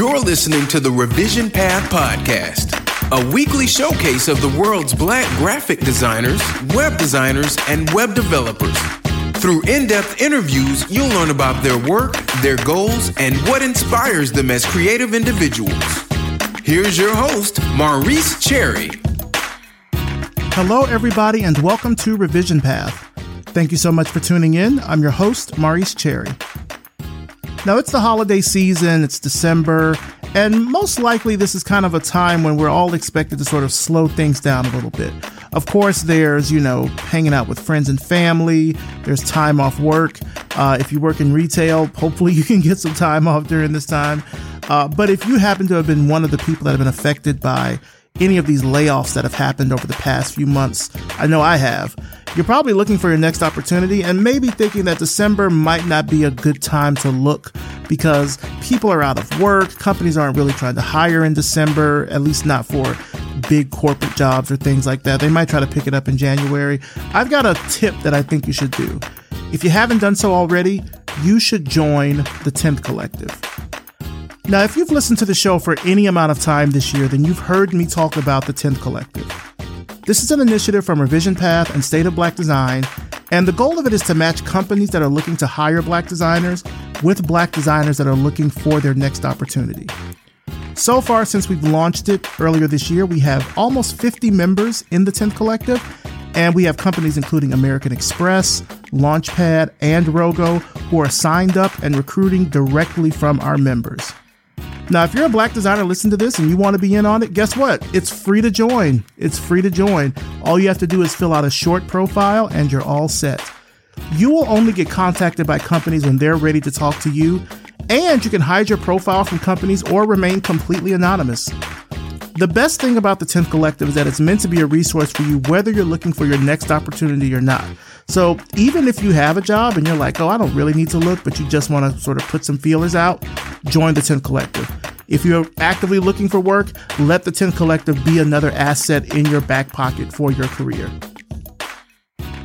You're listening to the Revision Path Podcast, a weekly showcase of the world's black graphic designers, web designers, and web developers. Through in depth interviews, you'll learn about their work, their goals, and what inspires them as creative individuals. Here's your host, Maurice Cherry. Hello, everybody, and welcome to Revision Path. Thank you so much for tuning in. I'm your host, Maurice Cherry. Now, it's the holiday season, it's December, and most likely this is kind of a time when we're all expected to sort of slow things down a little bit. Of course, there's, you know, hanging out with friends and family, there's time off work. Uh, if you work in retail, hopefully you can get some time off during this time. Uh, but if you happen to have been one of the people that have been affected by any of these layoffs that have happened over the past few months, I know I have you're probably looking for your next opportunity and maybe thinking that December might not be a good time to look because people are out of work. Companies aren't really trying to hire in December, at least not for big corporate jobs or things like that. They might try to pick it up in January. I've got a tip that I think you should do. If you haven't done so already, you should join the 10th Collective. Now, if you've listened to the show for any amount of time this year, then you've heard me talk about the 10th Collective. This is an initiative from Revision Path and State of Black Design, and the goal of it is to match companies that are looking to hire black designers with black designers that are looking for their next opportunity. So far, since we've launched it earlier this year, we have almost 50 members in the 10th Collective, and we have companies including American Express, Launchpad, and Rogo who are signed up and recruiting directly from our members. Now, if you're a black designer, listen to this and you want to be in on it, guess what? It's free to join. It's free to join. All you have to do is fill out a short profile and you're all set. You will only get contacted by companies when they're ready to talk to you, and you can hide your profile from companies or remain completely anonymous. The best thing about the 10th Collective is that it's meant to be a resource for you whether you're looking for your next opportunity or not. So even if you have a job and you're like, oh, I don't really need to look, but you just want to sort of put some feelers out, join the 10th Collective. If you're actively looking for work, let the 10th Collective be another asset in your back pocket for your career.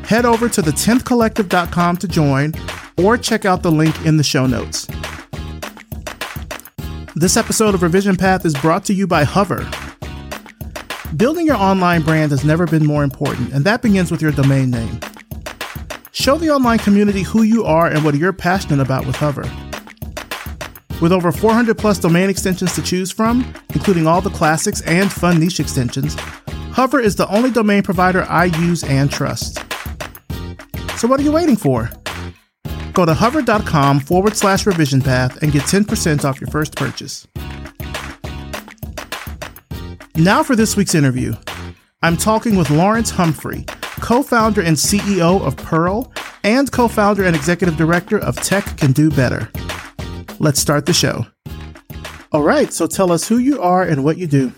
Head over to the 10thcollective.com to join or check out the link in the show notes. This episode of Revision Path is brought to you by Hover. Building your online brand has never been more important, and that begins with your domain name. Show the online community who you are and what you're passionate about with Hover. With over 400 plus domain extensions to choose from, including all the classics and fun niche extensions, Hover is the only domain provider I use and trust. So what are you waiting for? Go to hover.com forward slash revision path and get 10% off your first purchase. Now for this week's interview. I'm talking with Lawrence Humphrey, co founder and CEO of Pearl, and co founder and executive director of Tech Can Do Better. Let's start the show. All right, so tell us who you are and what you do.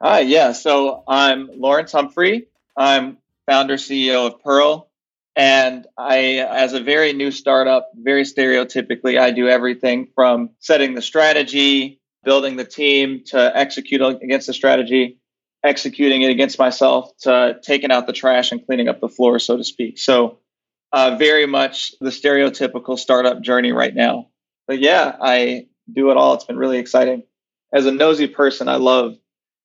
Hi, yeah. So I'm Lawrence Humphrey. I'm founder, CEO of Pearl. And I, as a very new startup, very stereotypically, I do everything from setting the strategy, building the team to execute against the strategy, executing it against myself to taking out the trash and cleaning up the floor, so to speak. So, uh, very much the stereotypical startup journey right now. But yeah, I do it all. It's been really exciting. As a nosy person, I love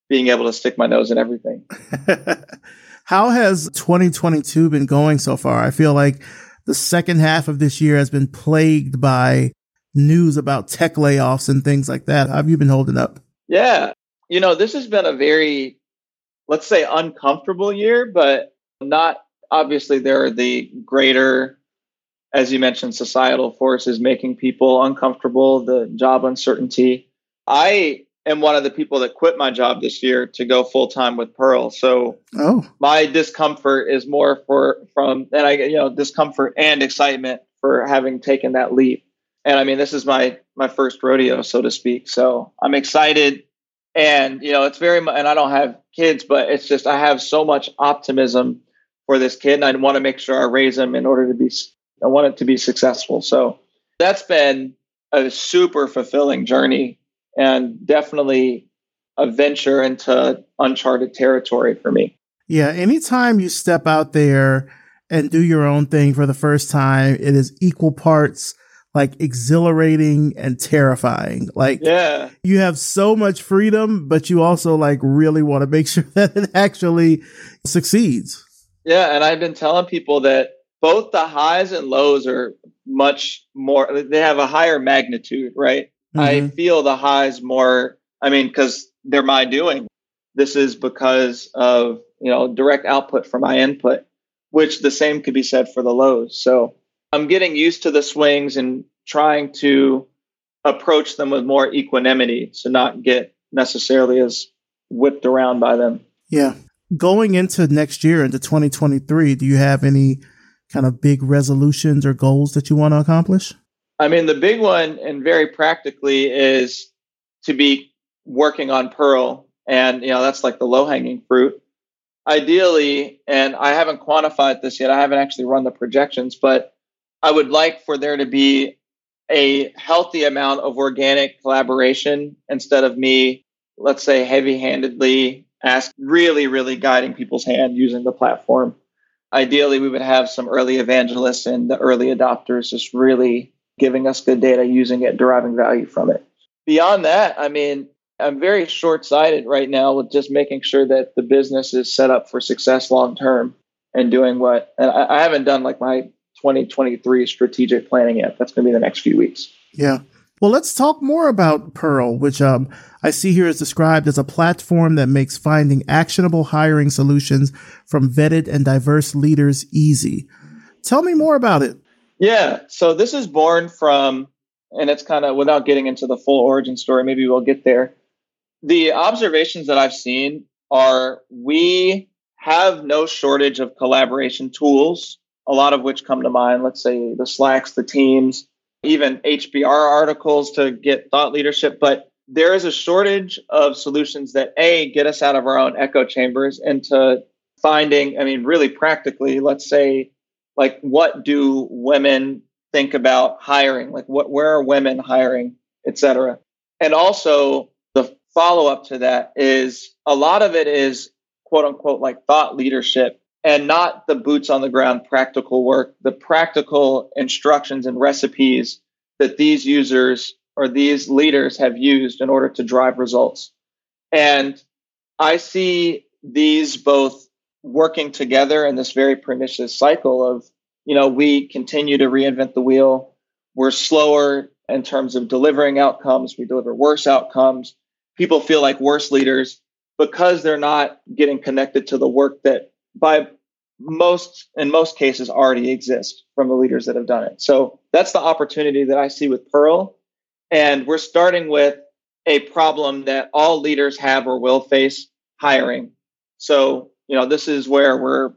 being able to stick my nose in everything. How has 2022 been going so far? I feel like the second half of this year has been plagued by news about tech layoffs and things like that. How have you been holding up? Yeah. You know, this has been a very let's say uncomfortable year, but not obviously there are the greater, as you mentioned, societal forces making people uncomfortable, the job uncertainty. I am one of the people that quit my job this year to go full time with Pearl. So oh. my discomfort is more for from and I you know discomfort and excitement for having taken that leap. And I mean this is my my first rodeo so to speak. So I'm excited and you know it's very much and i don't have kids but it's just i have so much optimism for this kid and i want to make sure i raise him in order to be i want it to be successful so that's been a super fulfilling journey and definitely a venture into uncharted territory for me yeah anytime you step out there and do your own thing for the first time it is equal parts like exhilarating and terrifying. Like, yeah, you have so much freedom, but you also like really want to make sure that it actually succeeds. Yeah, and I've been telling people that both the highs and lows are much more they have a higher magnitude, right? Mm-hmm. I feel the highs more I mean cuz they're my doing. This is because of, you know, direct output from my input, which the same could be said for the lows. So, I'm getting used to the swings and trying to approach them with more equanimity to not get necessarily as whipped around by them. Yeah going into next year into 2023 do you have any kind of big resolutions or goals that you want to accomplish? I mean the big one and very practically is to be working on pearl. And you know that's like the low hanging fruit. Ideally and i haven't quantified this yet i haven't actually run the projections but i would like for there to be a healthy amount of organic collaboration instead of me let's say heavy handedly ask really, really guiding people's hand using the platform. Ideally, we would have some early evangelists and the early adopters just really giving us good data, using it, deriving value from it. Beyond that, I mean, I'm very short sighted right now with just making sure that the business is set up for success long term and doing what, and I, I haven't done like my 2023 strategic planning yet. That's going to be the next few weeks. Yeah. Well, let's talk more about Pearl, which um, I see here is described as a platform that makes finding actionable hiring solutions from vetted and diverse leaders easy. Tell me more about it. Yeah. So this is born from, and it's kind of without getting into the full origin story, maybe we'll get there. The observations that I've seen are we have no shortage of collaboration tools, a lot of which come to mind. Let's say the Slacks, the Teams, even HBR articles to get thought leadership. But there is a shortage of solutions that A, get us out of our own echo chambers into finding, I mean, really practically, let's say, like what do women think about hiring? Like what where are women hiring, et cetera? And also the follow-up to that is a lot of it is quote unquote like thought leadership and not the boots on the ground practical work, the practical instructions and recipes that these users or these leaders have used in order to drive results. And I see these both working together in this very pernicious cycle of, you know, we continue to reinvent the wheel. We're slower in terms of delivering outcomes. We deliver worse outcomes. People feel like worse leaders because they're not getting connected to the work that by most in most cases already exist from the leaders that have done it. So that's the opportunity that I see with Pearl. And we're starting with a problem that all leaders have or will face hiring. So, you know, this is where we're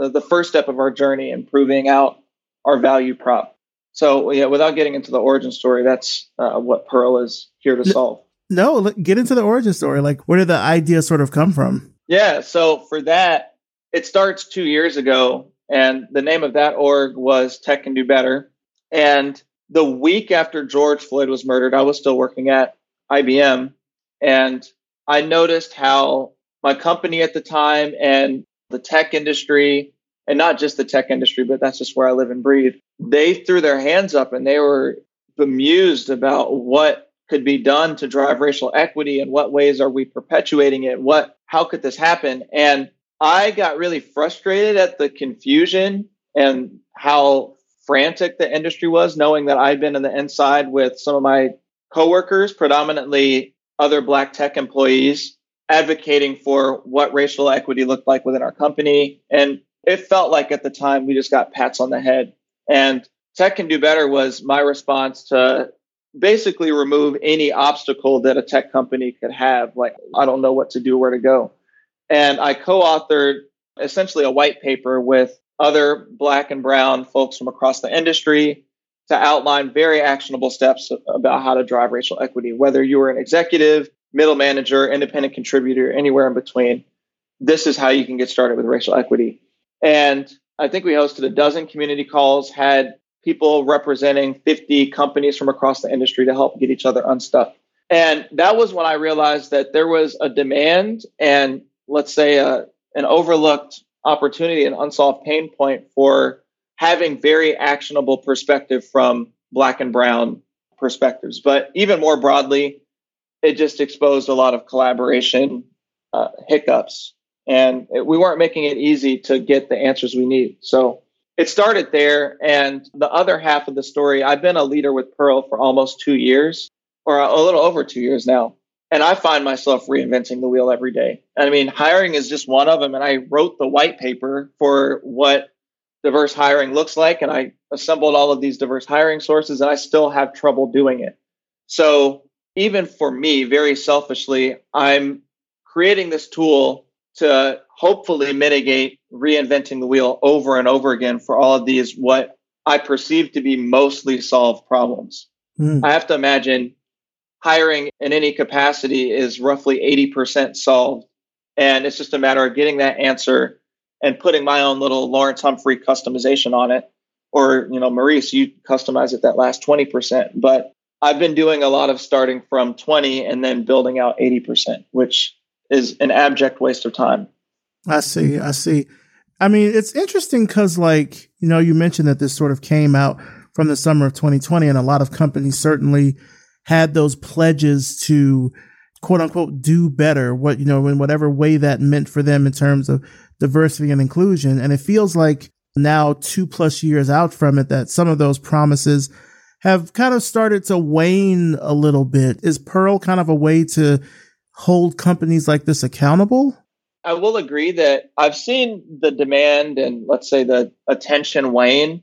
uh, the first step of our journey in proving out our value prop. So, yeah, without getting into the origin story, that's uh, what Pearl is here to solve. No, get into the origin story. Like, where did the idea sort of come from? Yeah. So, for that, it starts two years ago, and the name of that org was Tech Can Do Better. And the week after George Floyd was murdered, I was still working at IBM, and I noticed how my company at the time and the tech industry, and not just the tech industry, but that's just where I live and breathe, they threw their hands up and they were bemused about what could be done to drive racial equity and what ways are we perpetuating it what how could this happen and I got really frustrated at the confusion and how frantic the industry was, knowing that I'd been in the inside with some of my coworkers, predominantly other Black tech employees, advocating for what racial equity looked like within our company. And it felt like at the time we just got pats on the head. And Tech Can Do Better was my response to basically remove any obstacle that a tech company could have. Like, I don't know what to do, where to go. And I co authored essentially a white paper with other black and brown folks from across the industry to outline very actionable steps about how to drive racial equity, whether you were an executive, middle manager, independent contributor, anywhere in between. This is how you can get started with racial equity. And I think we hosted a dozen community calls, had people representing 50 companies from across the industry to help get each other unstuck. And that was when I realized that there was a demand and let's say, a, uh, an overlooked opportunity, an unsolved pain point for having very actionable perspective from black and brown perspectives. But even more broadly, it just exposed a lot of collaboration uh, hiccups, and it, we weren't making it easy to get the answers we need. So it started there. And the other half of the story, I've been a leader with Pearl for almost two years, or a little over two years now. And I find myself reinventing the wheel every day. I mean, hiring is just one of them. And I wrote the white paper for what diverse hiring looks like. And I assembled all of these diverse hiring sources, and I still have trouble doing it. So, even for me, very selfishly, I'm creating this tool to hopefully mitigate reinventing the wheel over and over again for all of these, what I perceive to be mostly solved problems. Mm. I have to imagine hiring in any capacity is roughly 80% solved. And it's just a matter of getting that answer and putting my own little Lawrence Humphrey customization on it. Or, you know, Maurice, you customize it that last 20%. But I've been doing a lot of starting from 20 and then building out 80%, which is an abject waste of time. I see. I see. I mean, it's interesting because, like, you know, you mentioned that this sort of came out from the summer of 2020, and a lot of companies certainly had those pledges to quote unquote do better, what, you know, in whatever way that meant for them in terms of diversity and inclusion. And it feels like now, two plus years out from it, that some of those promises have kind of started to wane a little bit. Is Pearl kind of a way to hold companies like this accountable? I will agree that I've seen the demand and let's say the attention wane.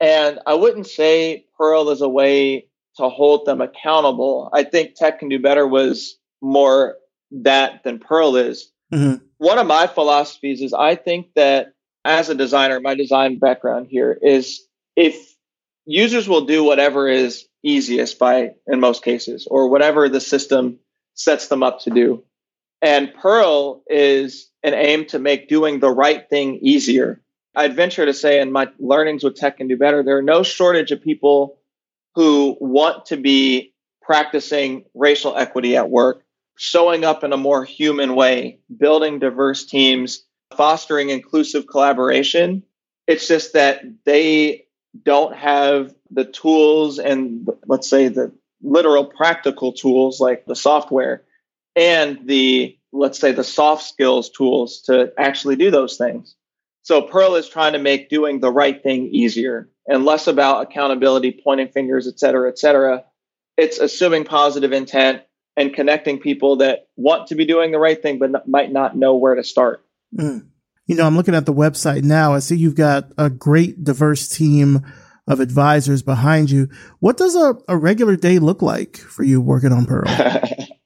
And I wouldn't say Pearl is a way to hold them accountable. I think Tech Can Do Better was more that than Pearl is. Mm-hmm. One of my philosophies is I think that as a designer, my design background here is if users will do whatever is easiest by in most cases or whatever the system sets them up to do. And Pearl is an aim to make doing the right thing easier. I'd venture to say in my learnings with Tech Can Do Better, there are no shortage of people who want to be practicing racial equity at work, showing up in a more human way, building diverse teams, fostering inclusive collaboration. It's just that they don't have the tools and let's say the literal practical tools like the software and the let's say the soft skills tools to actually do those things. So Pearl is trying to make doing the right thing easier and less about accountability, pointing fingers, et cetera, et cetera. It's assuming positive intent and connecting people that want to be doing the right thing but might not know where to start. Mm. You know, I'm looking at the website now. I see you've got a great diverse team of advisors behind you. What does a, a regular day look like for you working on Pearl?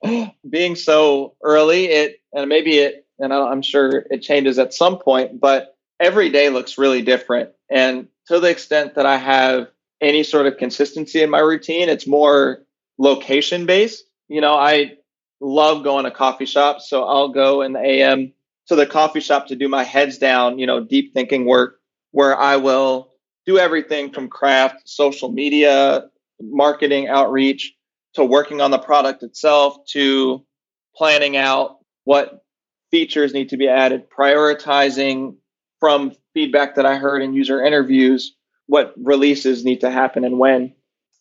Being so early, it and maybe it, and I'm sure it changes at some point, but every day looks really different. And to the extent that I have any sort of consistency in my routine, it's more location based. You know, I love going to coffee shops, so I'll go in the AM to the coffee shop to do my heads down, you know, deep thinking work where I will do everything from craft, social media, marketing, outreach to working on the product itself to planning out what features need to be added, prioritizing from feedback that I heard in user interviews what releases need to happen and when.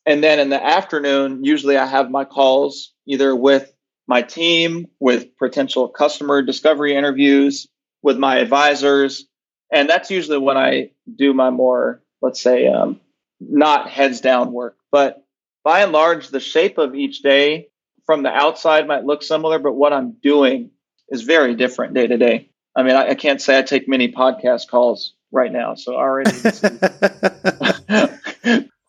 And then in the afternoon, usually I have my calls either with my team, with potential customer discovery interviews, with my advisors. And that's usually when I do my more, let's say, um, not heads down work. But by and large, the shape of each day from the outside might look similar, but what I'm doing is very different day to day. I mean, I, I can't say I take many podcast calls right now. So already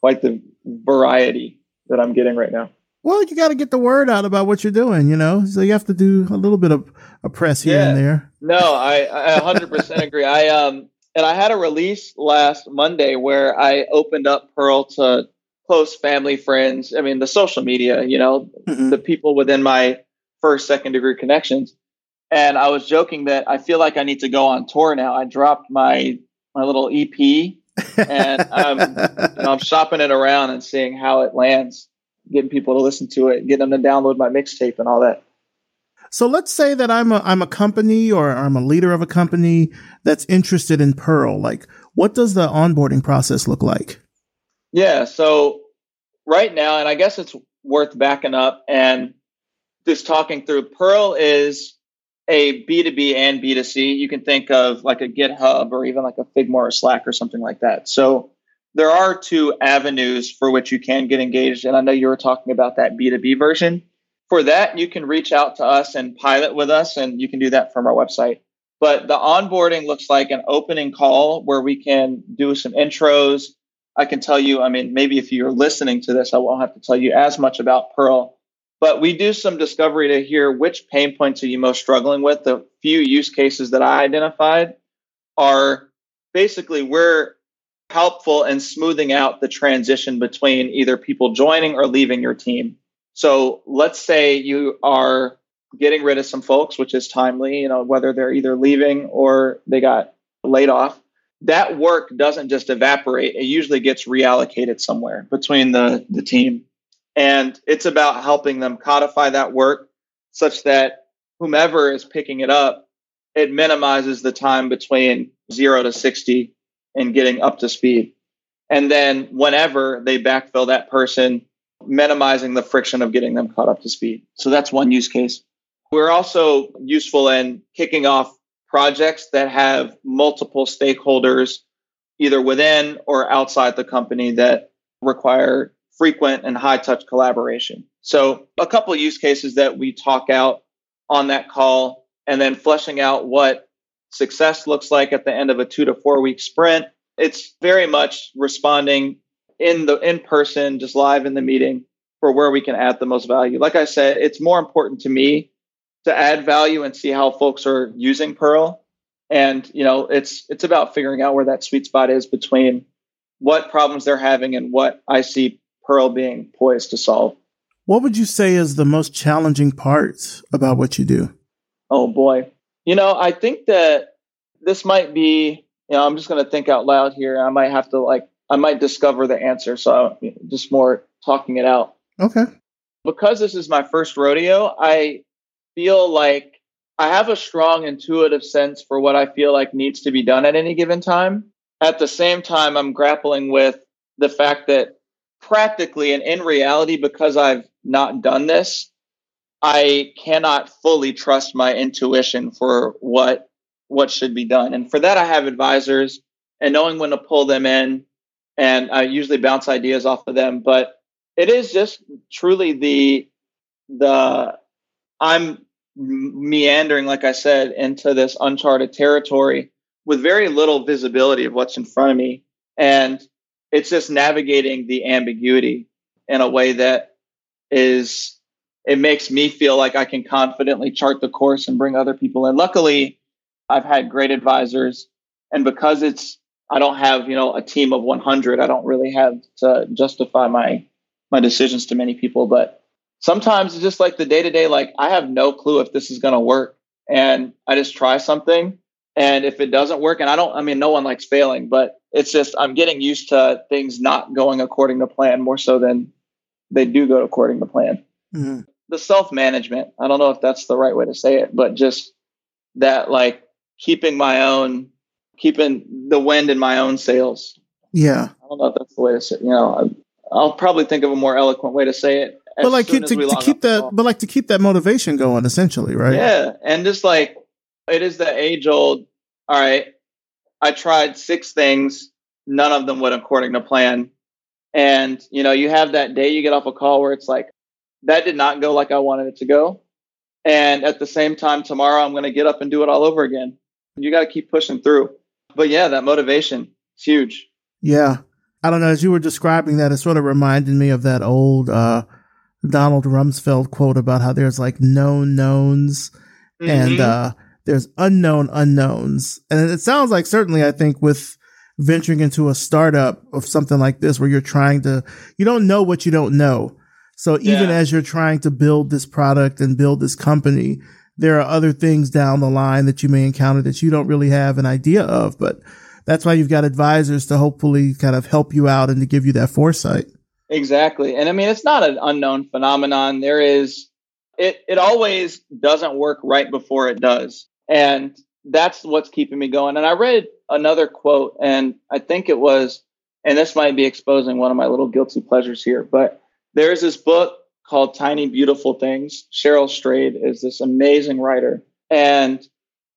quite the variety that I'm getting right now. Well, you got to get the word out about what you're doing, you know. So you have to do a little bit of a press here yeah. and there. No, I, I 100% agree. I um and I had a release last Monday where I opened up Pearl to close family, friends. I mean, the social media, you know, mm-hmm. the people within my first, second degree connections. And I was joking that I feel like I need to go on tour now. I dropped my my little EP, and I'm know, I'm shopping it around and seeing how it lands getting people to listen to it, getting them to download my mixtape and all that. So let's say that I'm a I'm a company or I'm a leader of a company that's interested in Pearl. Like, what does the onboarding process look like? Yeah, so right now, and I guess it's worth backing up and just talking through. Pearl is a B2B and B2C. You can think of like a GitHub or even like a Figma or Slack or something like that. So there are two avenues for which you can get engaged. And I know you were talking about that B2B version. For that, you can reach out to us and pilot with us, and you can do that from our website. But the onboarding looks like an opening call where we can do some intros. I can tell you, I mean, maybe if you're listening to this, I won't have to tell you as much about Pearl, but we do some discovery to hear which pain points are you most struggling with. The few use cases that I identified are basically we're helpful in smoothing out the transition between either people joining or leaving your team. So let's say you are getting rid of some folks, which is timely, you know, whether they're either leaving or they got laid off. That work doesn't just evaporate, it usually gets reallocated somewhere between the, the team. And it's about helping them codify that work such that whomever is picking it up, it minimizes the time between zero to 60 and getting up to speed. And then whenever they backfill that person, minimizing the friction of getting them caught up to speed. So that's one use case. We're also useful in kicking off projects that have multiple stakeholders, either within or outside the company, that require frequent and high touch collaboration. So, a couple of use cases that we talk out on that call, and then fleshing out what success looks like at the end of a two to four week sprint. It's very much responding in the in person, just live in the meeting for where we can add the most value. Like I said, it's more important to me to add value and see how folks are using Pearl. And you know, it's it's about figuring out where that sweet spot is between what problems they're having and what I see Pearl being poised to solve. What would you say is the most challenging part about what you do? Oh boy. You know, I think that this might be, you know, I'm just going to think out loud here. I might have to like, I might discover the answer. So I'm just more talking it out. Okay. Because this is my first rodeo, I feel like I have a strong intuitive sense for what I feel like needs to be done at any given time. At the same time, I'm grappling with the fact that practically and in reality, because I've not done this, I cannot fully trust my intuition for what what should be done. And for that, I have advisors and knowing when to pull them in. And I usually bounce ideas off of them. But it is just truly the the I'm meandering, like I said, into this uncharted territory with very little visibility of what's in front of me. And it's just navigating the ambiguity in a way that is it makes me feel like I can confidently chart the course and bring other people in. Luckily, I've had great advisors, and because it's I don't have you know a team of 100, I don't really have to justify my my decisions to many people. But sometimes it's just like the day to day. Like I have no clue if this is going to work, and I just try something, and if it doesn't work, and I don't, I mean, no one likes failing, but it's just I'm getting used to things not going according to plan more so than they do go according to plan. Mm-hmm the self management. I don't know if that's the right way to say it, but just that like keeping my own, keeping the wind in my own sails. Yeah. I don't know if that's the way to say it. You know, I'll probably think of a more eloquent way to say it. But like to, to keep that, but like to keep that motivation going, essentially, right? Yeah, and just like it is the age old. All right, I tried six things, none of them went according to plan, and you know, you have that day you get off a call where it's like, that did not go like I wanted it to go. And at the same time, tomorrow I'm going to get up and do it all over again. You got to keep pushing through. But yeah, that motivation is huge. Yeah. I don't know. As you were describing that, it sort of reminded me of that old uh, Donald Rumsfeld quote about how there's like known knowns mm-hmm. and uh, there's unknown unknowns. And it sounds like certainly, I think, with venturing into a startup of something like this, where you're trying to, you don't know what you don't know. So even yeah. as you're trying to build this product and build this company, there are other things down the line that you may encounter that you don't really have an idea of. But that's why you've got advisors to hopefully kind of help you out and to give you that foresight. Exactly. And I mean, it's not an unknown phenomenon. There is, it, it always doesn't work right before it does. And that's what's keeping me going. And I read another quote, and I think it was and this might be exposing one of my little guilty pleasures here, but there's this book called Tiny Beautiful Things. Cheryl Strayed is this amazing writer. And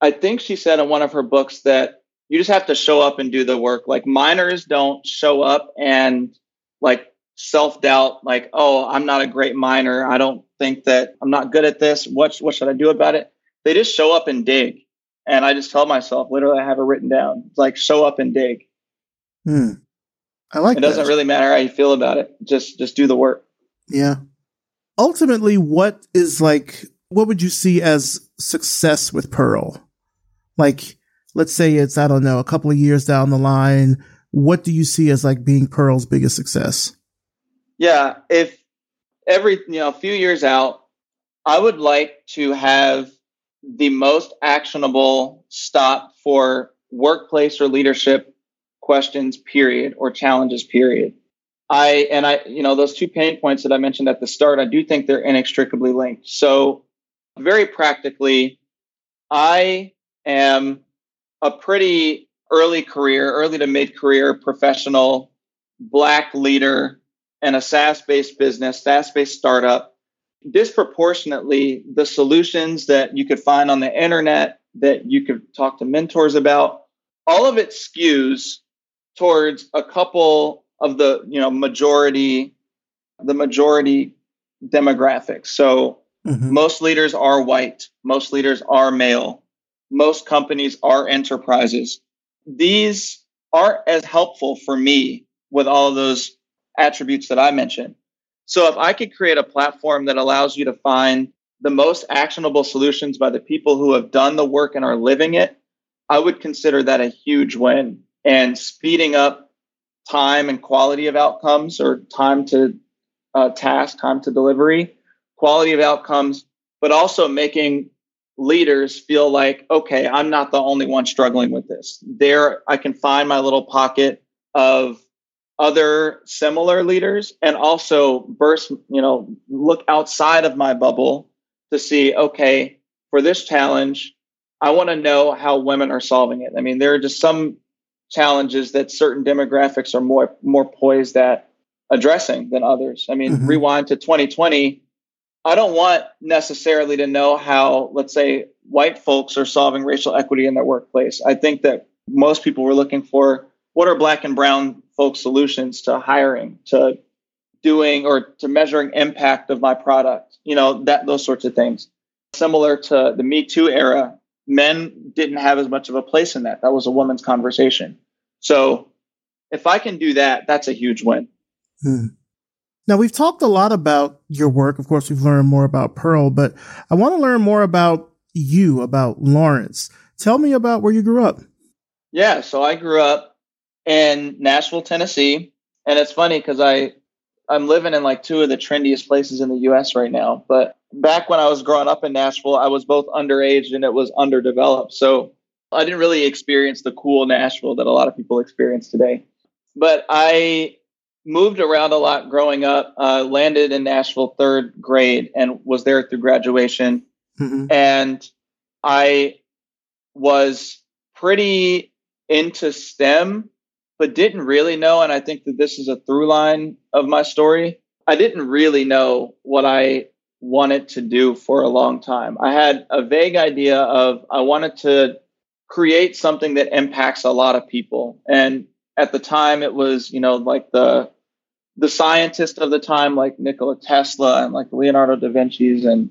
I think she said in one of her books that you just have to show up and do the work. Like miners don't show up and like self doubt, like, oh, I'm not a great miner. I don't think that I'm not good at this. What, what should I do about it? They just show up and dig. And I just tell myself, literally, I have it written down. It's like, show up and dig. Hmm. I like it. Doesn't really matter how you feel about it. Just, just do the work. Yeah. Ultimately, what is like, what would you see as success with Pearl? Like, let's say it's, I don't know, a couple of years down the line. What do you see as like being Pearl's biggest success? Yeah. If every, you know, a few years out, I would like to have the most actionable stop for workplace or leadership questions, period, or challenges, period. I and I, you know, those two pain points that I mentioned at the start, I do think they're inextricably linked. So, very practically, I am a pretty early career, early to mid career professional, black leader in a SaaS based business, SaaS based startup. Disproportionately, the solutions that you could find on the internet that you could talk to mentors about, all of it skews towards a couple of the you know majority the majority demographics. So mm-hmm. most leaders are white most leaders are male most companies are enterprises. These aren't as helpful for me with all of those attributes that i mentioned so if i could create a platform that allows you to find the most actionable solutions by the people who have done the work and are living it i would consider that a huge win and speeding up time and quality of outcomes or time to uh, task, time to delivery, quality of outcomes, but also making leaders feel like, okay, I'm not the only one struggling with this. There, I can find my little pocket of other similar leaders and also burst, you know, look outside of my bubble to see, okay, for this challenge, I want to know how women are solving it. I mean, there are just some challenges that certain demographics are more more poised at addressing than others. I mean, mm-hmm. rewind to 2020, I don't want necessarily to know how, let's say, white folks are solving racial equity in their workplace. I think that most people were looking for what are black and brown folks solutions to hiring, to doing or to measuring impact of my product, you know, that those sorts of things. Similar to the Me Too era, men didn't have as much of a place in that. That was a woman's conversation. So if I can do that, that's a huge win. Hmm. Now, we've talked a lot about your work. Of course, we've learned more about Pearl, but I want to learn more about you, about Lawrence. Tell me about where you grew up. Yeah, so I grew up in Nashville, Tennessee. And it's funny because I I'm living in like two of the trendiest places in the US right now. But back when I was growing up in Nashville, I was both underage and it was underdeveloped. So I didn't really experience the cool Nashville that a lot of people experience today. But I moved around a lot growing up, uh, landed in Nashville third grade and was there through graduation. Mm-hmm. And I was pretty into STEM but didn't really know. And I think that this is a through line of my story. I didn't really know what I wanted to do for a long time. I had a vague idea of I wanted to create something that impacts a lot of people. And at the time it was, you know, like the the scientists of the time like Nikola Tesla and like Leonardo da Vinci's and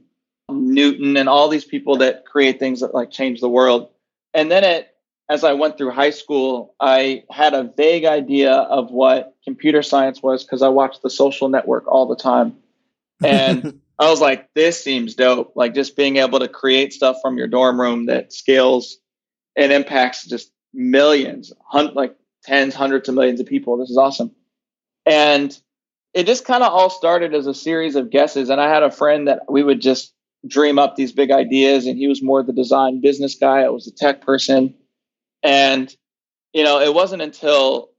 Newton and all these people that create things that like change the world. And then it as I went through high school, I had a vague idea of what computer science was because I watched the social network all the time. And I was like, this seems dope. Like just being able to create stuff from your dorm room that scales and impacts just millions, hun- like tens, hundreds of millions of people. This is awesome. And it just kind of all started as a series of guesses. And I had a friend that we would just dream up these big ideas, and he was more the design business guy. I was a tech person and, you know, it wasn't until,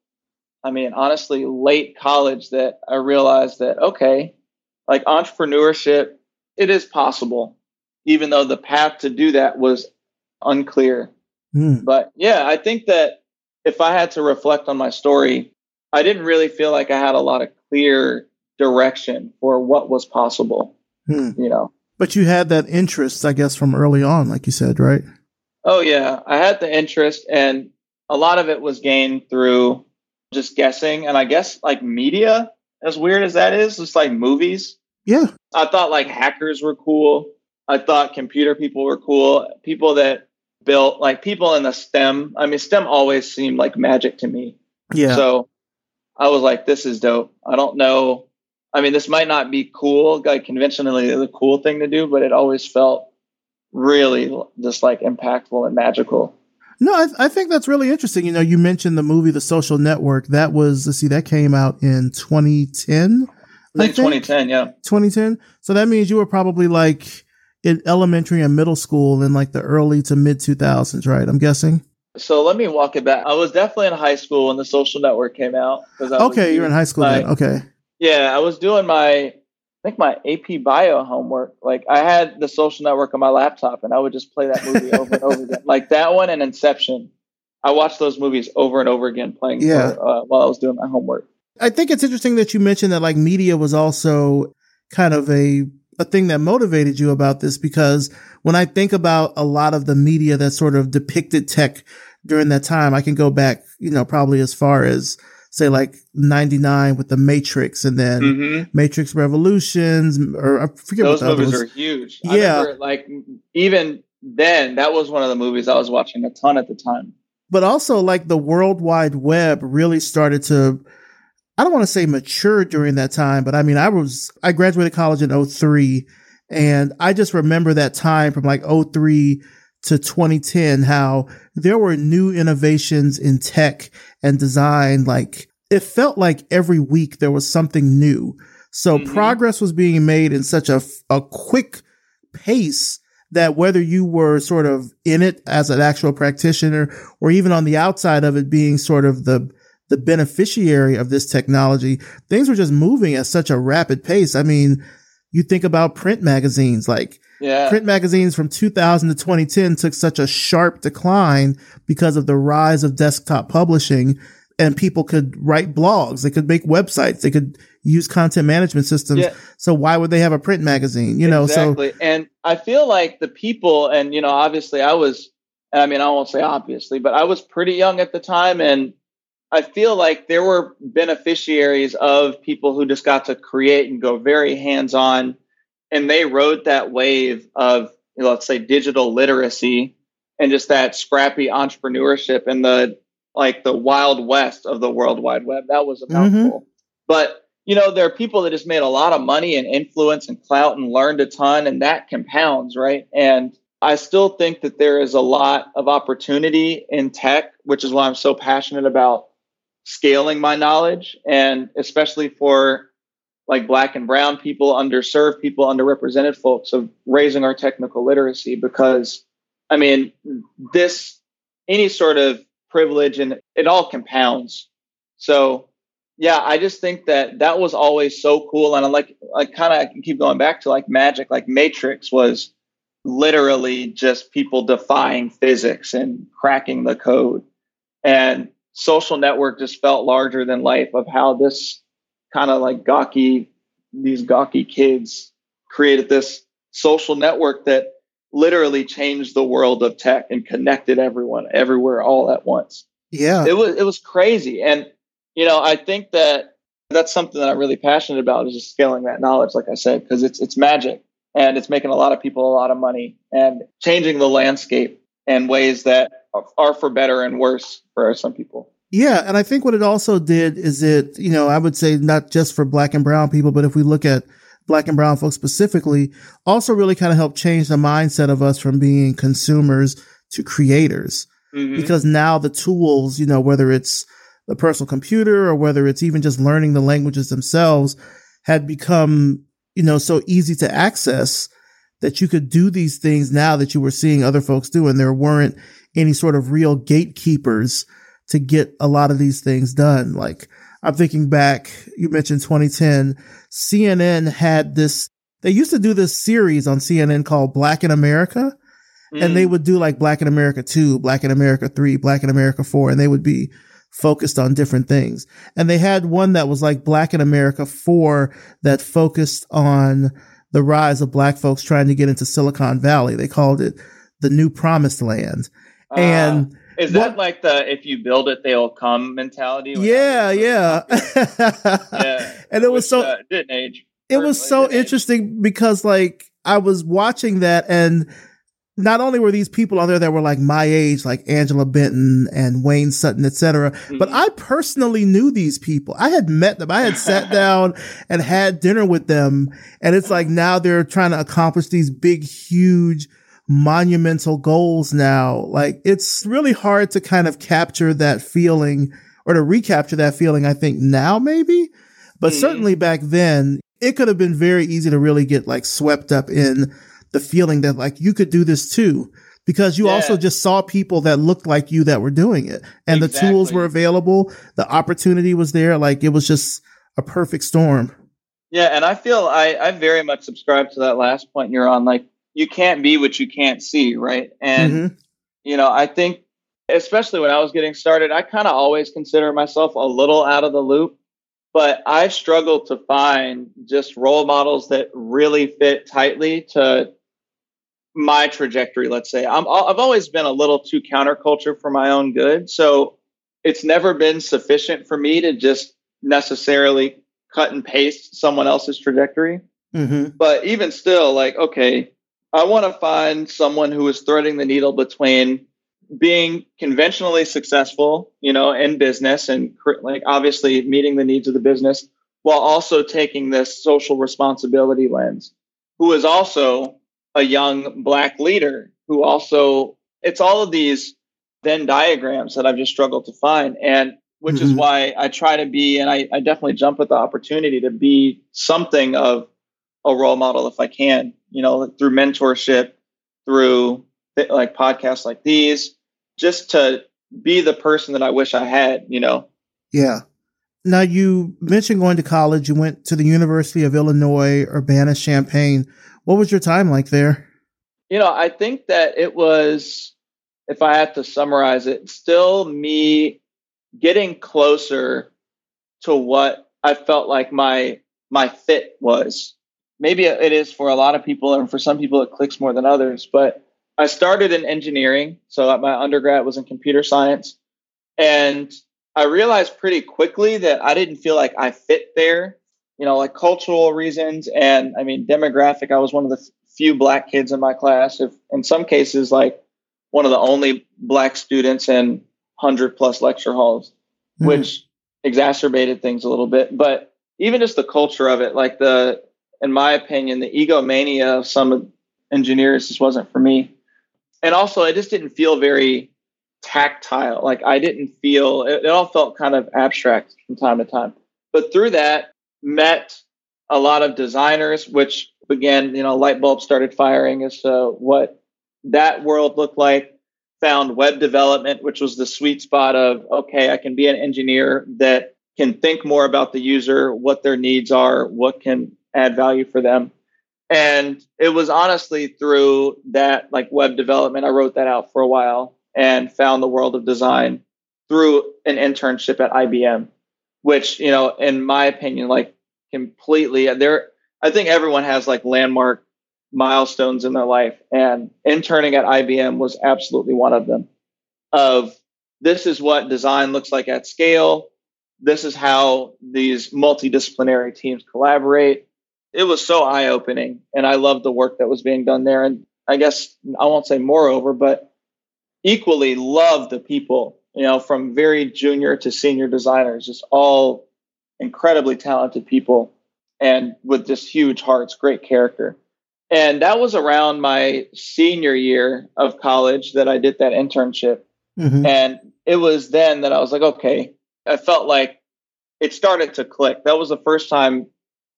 I mean, honestly, late college that I realized that, okay, like entrepreneurship, it is possible, even though the path to do that was unclear. Mm. But yeah, I think that if I had to reflect on my story, I didn't really feel like I had a lot of clear direction for what was possible. Hmm. You know. But you had that interest, I guess, from early on, like you said, right? Oh yeah, I had the interest, and a lot of it was gained through just guessing, and I guess like media. As weird as that is, it's like movies. Yeah, I thought like hackers were cool. I thought computer people were cool. People that built like people in the STEM. I mean, STEM always seemed like magic to me. Yeah. So I was like, this is dope. I don't know. I mean, this might not be cool, like conventionally the cool thing to do, but it always felt really just like impactful and magical. No, I, I, think that's really interesting. You know, you mentioned the movie The Social Network. That was, let's see, that came out in 2010. I think, I think 2010, yeah. 2010. So that means you were probably like in elementary and middle school in like the early to mid 2000s, right? I'm guessing. So let me walk it back. I was definitely in high school when The Social Network came out. Okay, you're in high school my, then. Okay. Yeah, I was doing my I think my AP Bio homework. Like I had the Social Network on my laptop, and I would just play that movie over and over again. Like that one and Inception. I watched those movies over and over again, playing yeah. For, uh, while I was doing my homework. I think it's interesting that you mentioned that like media was also kind of a a thing that motivated you about this because when I think about a lot of the media that sort of depicted tech during that time, I can go back, you know, probably as far as say like 99 with the Matrix and then mm-hmm. Matrix Revolutions or I forget those what movies are huge. Yeah. Remember, like even then that was one of the movies I was watching a ton at the time. But also like the World Wide Web really started to I don't want to say mature during that time, but I mean I was I graduated college in 03 and I just remember that time from like 03 to 2010 how there were new innovations in tech and design like it felt like every week there was something new so mm-hmm. progress was being made in such a, a quick pace that whether you were sort of in it as an actual practitioner or even on the outside of it being sort of the the beneficiary of this technology things were just moving at such a rapid pace i mean you think about print magazines like yeah. Print magazines from 2000 to 2010 took such a sharp decline because of the rise of desktop publishing and people could write blogs. They could make websites. They could use content management systems. Yeah. So why would they have a print magazine? You know, exactly. so. And I feel like the people, and, you know, obviously I was, I mean, I won't say obviously, but I was pretty young at the time. And I feel like there were beneficiaries of people who just got to create and go very hands on and they rode that wave of you know, let's say digital literacy and just that scrappy entrepreneurship and the like the wild west of the world wide web. That was a mouthful. Mm-hmm. but you know there are people that just made a lot of money and influence and clout and learned a ton and that compounds right? And i still think that there is a lot of opportunity in tech which is why i'm so passionate about scaling my knowledge and especially for like black and brown people, underserved people, underrepresented folks of raising our technical literacy because I mean, this any sort of privilege and it all compounds. So yeah, I just think that that was always so cool. And I like, I kind of keep going back to like magic, like Matrix was literally just people defying physics and cracking the code. And social network just felt larger than life of how this kind of like gawky, these gawky kids created this social network that literally changed the world of tech and connected everyone everywhere all at once. Yeah. It was it was crazy. And you know, I think that that's something that I'm really passionate about is just scaling that knowledge, like I said, because it's it's magic and it's making a lot of people a lot of money and changing the landscape in ways that are for better and worse for some people. Yeah, and I think what it also did is it, you know, I would say not just for black and brown people, but if we look at black and brown folks specifically, also really kind of helped change the mindset of us from being consumers to creators. Mm-hmm. Because now the tools, you know, whether it's the personal computer or whether it's even just learning the languages themselves had become, you know, so easy to access that you could do these things now that you were seeing other folks do. And there weren't any sort of real gatekeepers to get a lot of these things done. Like I'm thinking back, you mentioned 2010, CNN had this, they used to do this series on CNN called Black in America. Mm. And they mm. would do like Black in America 2, Black in America 3, Black in America 4, and they would be focused on different things. And they had one that was like Black in America 4 that focused on the rise of black folks trying to get into Silicon Valley. They called it the new promised land. Uh, and is that what, like the if you build it they'll come mentality? Yeah, yeah. yeah. And it was Which, so uh, didn't age. It was so interesting age. because like I was watching that and not only were these people on there that were like my age, like Angela Benton and Wayne Sutton, etc., mm-hmm. but I personally knew these people. I had met them. I had sat down and had dinner with them. And it's like now they're trying to accomplish these big, huge, monumental goals now. Like it's really hard to kind of capture that feeling or to recapture that feeling, I think now maybe, but mm-hmm. certainly back then it could have been very easy to really get like swept up in the feeling that like you could do this too because you yeah. also just saw people that looked like you that were doing it and exactly. the tools were available the opportunity was there like it was just a perfect storm yeah and i feel i i very much subscribe to that last point you're on like you can't be what you can't see right and mm-hmm. you know i think especially when i was getting started i kind of always consider myself a little out of the loop but i struggle to find just role models that really fit tightly to my trajectory, let's say. I'm, I've always been a little too counterculture for my own good. So it's never been sufficient for me to just necessarily cut and paste someone else's trajectory. Mm-hmm. But even still, like, okay, I want to find someone who is threading the needle between being conventionally successful, you know, in business and like obviously meeting the needs of the business while also taking this social responsibility lens, who is also a young black leader who also it's all of these Venn diagrams that I've just struggled to find. And which mm-hmm. is why I try to be, and I, I definitely jump at the opportunity to be something of a role model if I can, you know, through mentorship, through like podcasts like these, just to be the person that I wish I had, you know? Yeah. Now, you mentioned going to college. You went to the University of Illinois, Urbana Champaign. What was your time like there? You know, I think that it was, if I had to summarize it, still me getting closer to what I felt like my my fit was. Maybe it is for a lot of people, and for some people it clicks more than others. But I started in engineering, so my undergrad was in computer science, and I realized pretty quickly that I didn't feel like I fit there you know, like cultural reasons and I mean demographic. I was one of the few black kids in my class. If in some cases, like one of the only black students in hundred plus lecture halls, mm. which exacerbated things a little bit. But even just the culture of it, like the, in my opinion, the egomania of some engineers just wasn't for me. And also, I just didn't feel very tactile. Like I didn't feel it, it all felt kind of abstract from time to time. But through that, met a lot of designers, which began, you know, light bulbs started firing as to what that world looked like. Found web development, which was the sweet spot of, okay, I can be an engineer that can think more about the user, what their needs are, what can add value for them. And it was honestly through that, like web development, I rode that out for a while and found the world of design through an internship at IBM which you know, in my opinion, like completely there. I think everyone has like landmark milestones in their life, and interning at IBM was absolutely one of them. Of this is what design looks like at scale. This is how these multidisciplinary teams collaborate. It was so eye opening, and I loved the work that was being done there. And I guess I won't say moreover, but equally love the people you know, from very junior to senior designers, just all incredibly talented people and with just huge hearts, great character. And that was around my senior year of college that I did that internship. Mm-hmm. And it was then that I was like, okay, I felt like it started to click. That was the first time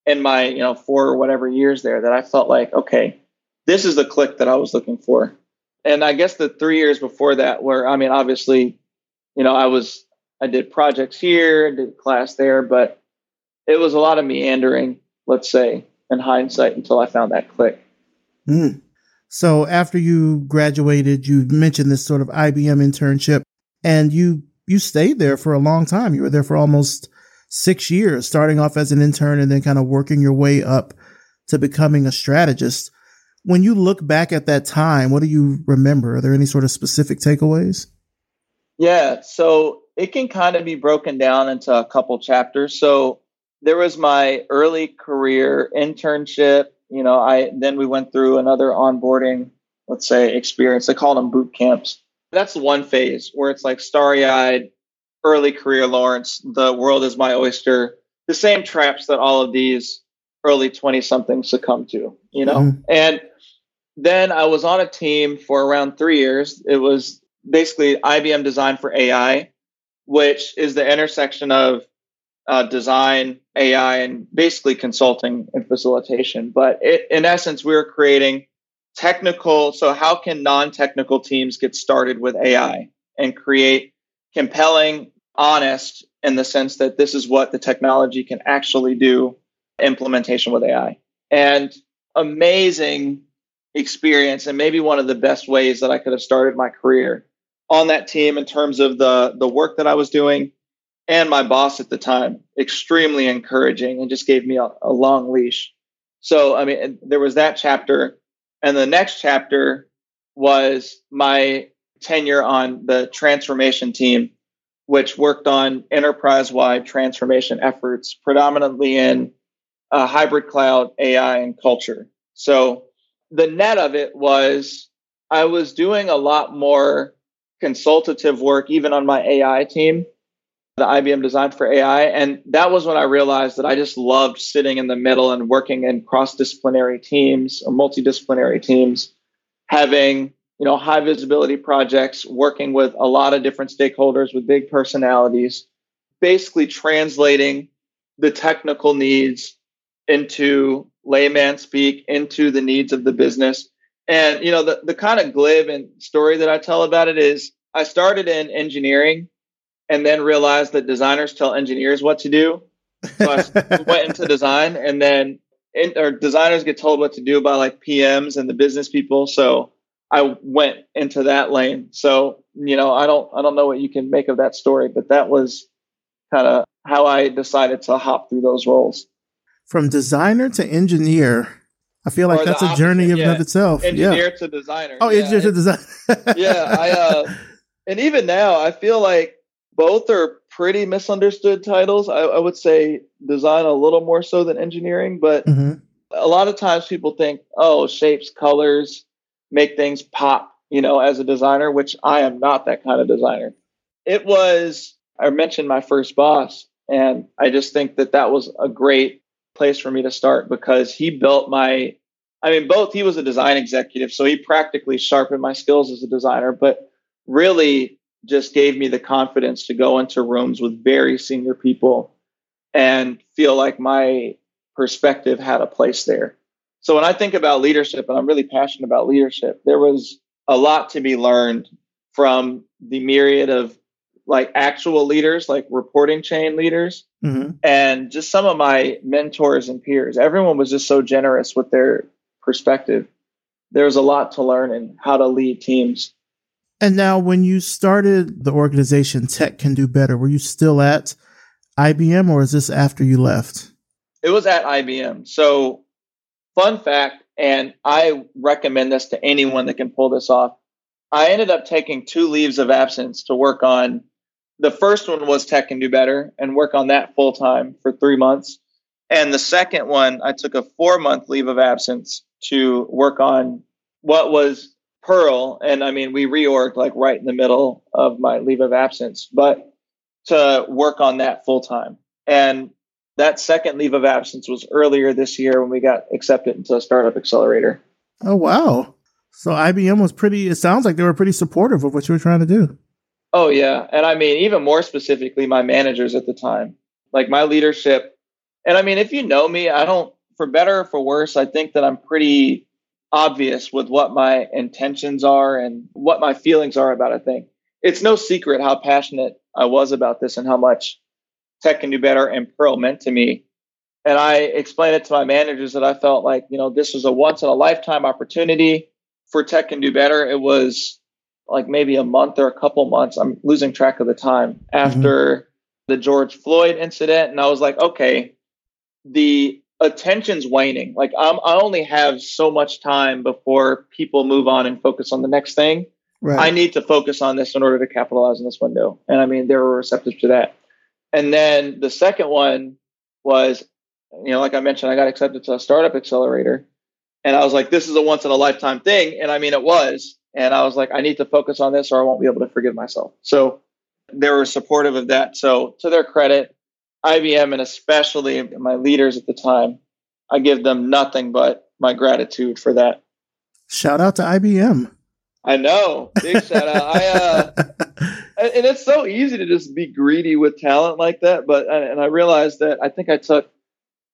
in my, you know, four or whatever years there that I felt like, okay, this is the click that I was looking for. And I guess the three years before that, where I mean, obviously you know, I was I did projects here, did class there, but it was a lot of meandering, let's say, in hindsight until I found that click. Mm. So after you graduated, you mentioned this sort of IBM internship and you you stayed there for a long time. You were there for almost six years, starting off as an intern and then kind of working your way up to becoming a strategist. When you look back at that time, what do you remember? Are there any sort of specific takeaways? Yeah, so it can kind of be broken down into a couple chapters. So there was my early career internship. You know, I then we went through another onboarding, let's say, experience. They call them boot camps. That's one phase where it's like starry eyed, early career Lawrence, the world is my oyster, the same traps that all of these early 20 somethings succumb to, you know? Mm-hmm. And then I was on a team for around three years. It was basically IBM Design for AI, which is the intersection of uh, design, AI, and basically consulting and facilitation. But it, in essence, we were creating technical. So, how can non technical teams get started with AI and create compelling, honest, in the sense that this is what the technology can actually do implementation with AI? And amazing experience, and maybe one of the best ways that I could have started my career on that team in terms of the the work that I was doing and my boss at the time extremely encouraging and just gave me a, a long leash. So I mean there was that chapter and the next chapter was my tenure on the transformation team which worked on enterprise-wide transformation efforts predominantly in uh, hybrid cloud, AI and culture. So the net of it was I was doing a lot more consultative work, even on my AI team, the IBM Design for AI. And that was when I realized that I just loved sitting in the middle and working in cross disciplinary teams or multidisciplinary teams, having you know high visibility projects, working with a lot of different stakeholders with big personalities, basically translating the technical needs into layman speak, into the needs of the business and you know, the the kind of glib and story that I tell about it is I started in engineering and then realized that designers tell engineers what to do. So I went into design and then in, or designers get told what to do by like PMs and the business people. So I went into that lane. So, you know, I don't I don't know what you can make of that story, but that was kind of how I decided to hop through those roles. From designer to engineer, I feel like that's a journey of, yeah. of itself. Engineer yeah. to designer. Oh, yeah. engineer to design. yeah, I uh, and even now I feel like both are pretty misunderstood titles. I, I, would say design a little more so than engineering, but mm-hmm. a lot of times people think, oh, shapes, colors make things pop. You know, as a designer, which I am not that kind of designer. It was I mentioned my first boss, and I just think that that was a great place for me to start because he built my I mean both he was a design executive so he practically sharpened my skills as a designer but really just gave me the confidence to go into rooms with very senior people and feel like my perspective had a place there. So when I think about leadership and I'm really passionate about leadership there was a lot to be learned from the myriad of like actual leaders, like reporting chain leaders, mm-hmm. and just some of my mentors and peers. Everyone was just so generous with their perspective. There's a lot to learn in how to lead teams. And now, when you started the organization Tech Can Do Better, were you still at IBM or is this after you left? It was at IBM. So, fun fact, and I recommend this to anyone that can pull this off. I ended up taking two leaves of absence to work on the first one was Tech Can Do Better and work on that full time for three months. And the second one, I took a four month leave of absence to work on what was Pearl. And I mean, we reorged like right in the middle of my leave of absence, but to work on that full time. And that second leave of absence was earlier this year when we got accepted into a startup accelerator. Oh, wow. So IBM was pretty, it sounds like they were pretty supportive of what you were trying to do. Oh yeah, and I mean even more specifically my managers at the time. Like my leadership and I mean if you know me, I don't for better or for worse, I think that I'm pretty obvious with what my intentions are and what my feelings are about a thing. It's no secret how passionate I was about this and how much Tech Can Do Better and Pearl meant to me. And I explained it to my managers that I felt like, you know, this was a once in a lifetime opportunity for Tech Can Do Better. It was like maybe a month or a couple months. I'm losing track of the time after mm-hmm. the George Floyd incident. And I was like, okay, the attention's waning. Like I'm, I only have so much time before people move on and focus on the next thing. Right. I need to focus on this in order to capitalize on this window. And I mean, they were receptive to that. And then the second one was, you know, like I mentioned, I got accepted to a startup accelerator. And I was like, this is a once in a lifetime thing. And I mean, it was. And I was like, I need to focus on this or I won't be able to forgive myself. So they were supportive of that. So to their credit, IBM and especially my leaders at the time, I give them nothing but my gratitude for that. Shout out to IBM. I know. Big shout out. I uh, and it's so easy to just be greedy with talent like that. But and I realized that I think I took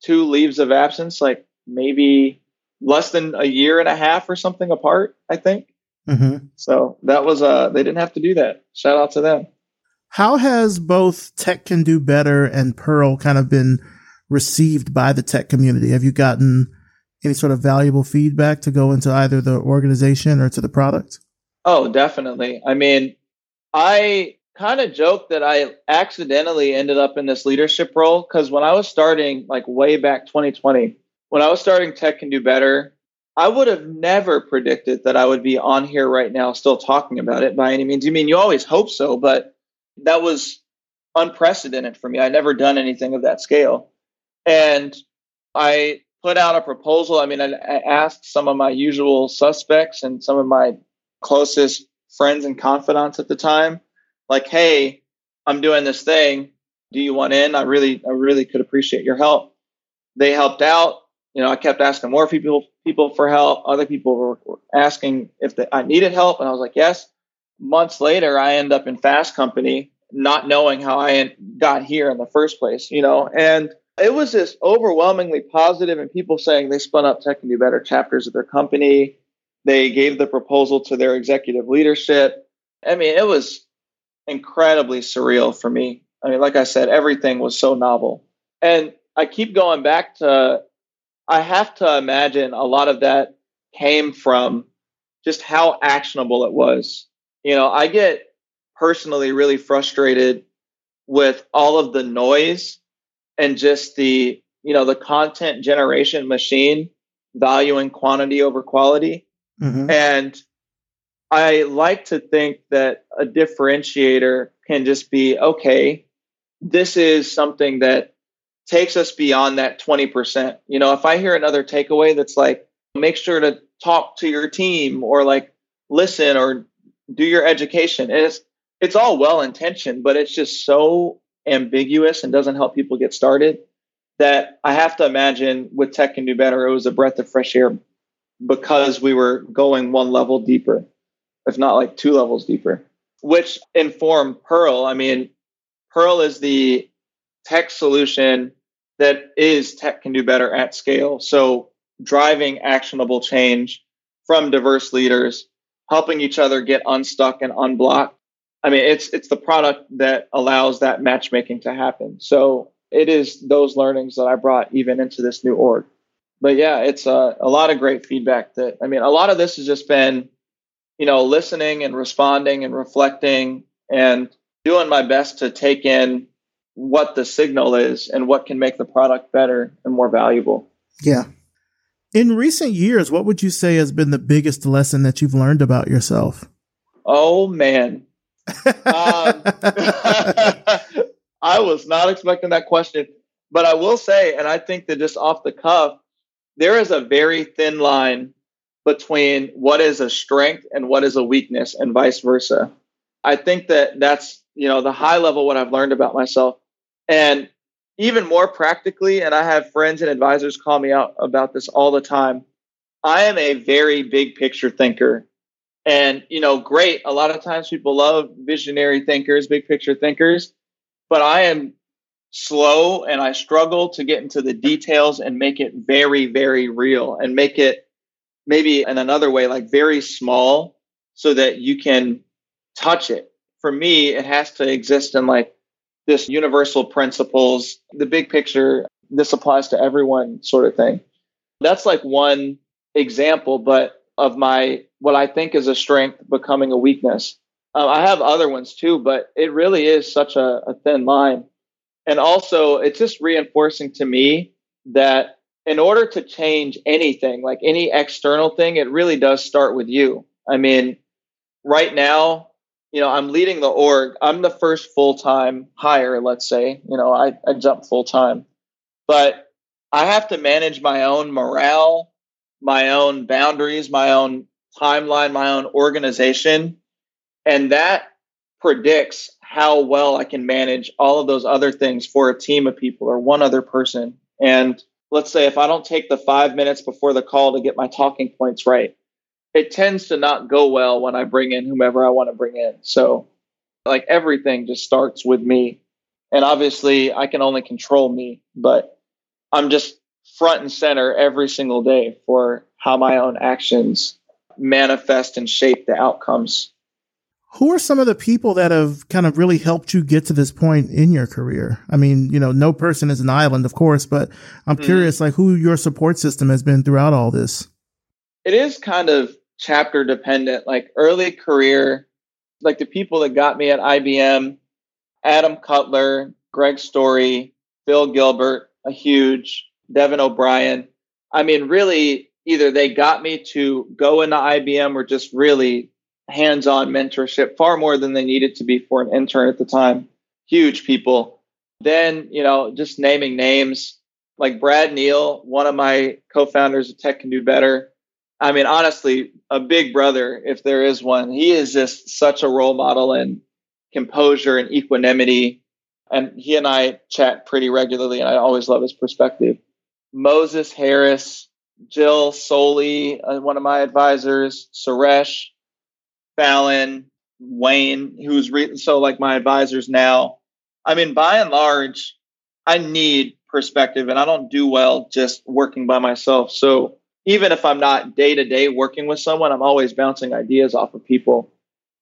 two leaves of absence, like maybe less than a year and a half or something apart. I think. Mm-hmm. So that was uh, they didn't have to do that. Shout out to them. How has both Tech Can Do Better and Pearl kind of been received by the tech community? Have you gotten any sort of valuable feedback to go into either the organization or to the product? Oh, definitely. I mean, I kind of joke that I accidentally ended up in this leadership role because when I was starting, like way back 2020, when I was starting Tech Can Do Better, I would have never predicted that I would be on here right now still talking about it by any means. You mean you always hope so, but that was unprecedented for me. I never done anything of that scale. And I put out a proposal. I mean, I, I asked some of my usual suspects and some of my closest friends and confidants at the time, like, hey, I'm doing this thing. Do you want in? I really, I really could appreciate your help. They helped out. You know, I kept asking more people people for help. Other people were, were asking if they, I needed help, and I was like, yes. Months later, I end up in Fast Company, not knowing how I got here in the first place. You know, and it was just overwhelmingly positive, and people saying they spun up Tech Can Do Better chapters of their company. They gave the proposal to their executive leadership. I mean, it was incredibly surreal for me. I mean, like I said, everything was so novel. And I keep going back to, I have to imagine a lot of that came from just how actionable it was. You know, I get personally really frustrated with all of the noise and just the, you know, the content generation machine valuing quantity over quality. Mm-hmm. And I like to think that a differentiator can just be okay, this is something that takes us beyond that 20%. You know, if I hear another takeaway that's like, make sure to talk to your team or like listen or do your education, and it's, it's all well intentioned, but it's just so ambiguous and doesn't help people get started that I have to imagine with Tech Can Do Better, it was a breath of fresh air because we were going one level deeper, if not like two levels deeper, which informed Pearl. I mean, Pearl is the tech solution that is tech can do better at scale. So driving actionable change from diverse leaders, helping each other get unstuck and unblocked. I mean, it's it's the product that allows that matchmaking to happen. So it is those learnings that I brought even into this new org but yeah, it's a, a lot of great feedback that, I mean, a lot of this has just been, you know, listening and responding and reflecting and doing my best to take in what the signal is and what can make the product better and more valuable. Yeah. In recent years, what would you say has been the biggest lesson that you've learned about yourself? Oh, man. um, I was not expecting that question, but I will say, and I think that just off the cuff, there is a very thin line between what is a strength and what is a weakness and vice versa. I think that that's, you know, the high level what I've learned about myself. And even more practically, and I have friends and advisors call me out about this all the time. I am a very big picture thinker. And, you know, great. A lot of times people love visionary thinkers, big picture thinkers, but I am slow and I struggle to get into the details and make it very, very real and make it maybe in another way, like very small so that you can touch it. For me, it has to exist in like this universal principles, the big picture, this applies to everyone sort of thing. That's like one example, but of my what I think is a strength becoming a weakness. Uh, I have other ones too, but it really is such a, a thin line. And also, it's just reinforcing to me that in order to change anything, like any external thing, it really does start with you. I mean, right now, you know, I'm leading the org. I'm the first full time hire, let's say. You know, I, I jump full time, but I have to manage my own morale, my own boundaries, my own timeline, my own organization. And that predicts how well I can manage all of those other things for a team of people or one other person. And let's say if I don't take the five minutes before the call to get my talking points right, it tends to not go well when I bring in whomever I want to bring in. So, like everything just starts with me. And obviously, I can only control me, but I'm just front and center every single day for how my own actions manifest and shape the outcomes. Who are some of the people that have kind of really helped you get to this point in your career? I mean, you know, no person is an island, of course, but I'm mm curious, like, who your support system has been throughout all this. It is kind of chapter dependent. Like early career, like the people that got me at IBM, Adam Cutler, Greg Storey, Phil Gilbert, a huge, Devin O'Brien. I mean, really, either they got me to go into IBM or just really hands on mentorship, far more than they needed to be for an intern at the time. Huge people. Then, you know, just naming names like Brad Neal, one of my co founders of Tech Can Do Better. I mean, honestly, a big brother, if there is one. He is just such a role model in composure and equanimity. And he and I chat pretty regularly, and I always love his perspective. Moses Harris, Jill Soley, uh, one of my advisors, Suresh, Fallon, Wayne, who's re- so like my advisors now. I mean, by and large, I need perspective, and I don't do well just working by myself. So even if I'm not day to day working with someone, I'm always bouncing ideas off of people.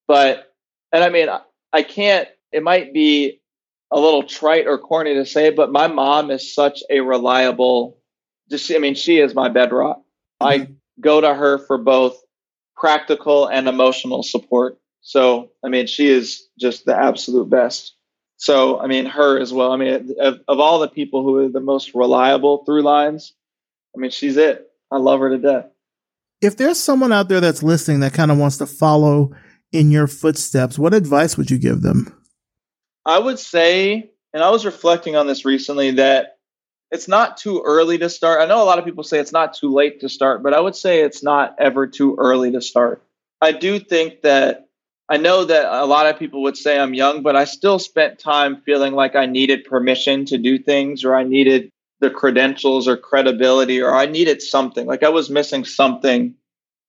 But, and I mean, I can't, it might be a little trite or corny to say, but my mom is such a reliable, just, I mean, she is my bedrock. I mm-hmm. go to her for both practical and emotional support. So, I mean, she is just the absolute best. So, I mean, her as well. I mean, of, of all the people who are the most reliable through lines, I mean, she's it. I love her to death. If there's someone out there that's listening that kind of wants to follow in your footsteps, what advice would you give them? I would say, and I was reflecting on this recently, that it's not too early to start. I know a lot of people say it's not too late to start, but I would say it's not ever too early to start. I do think that I know that a lot of people would say I'm young, but I still spent time feeling like I needed permission to do things or I needed the credentials or credibility or I needed something. Like I was missing something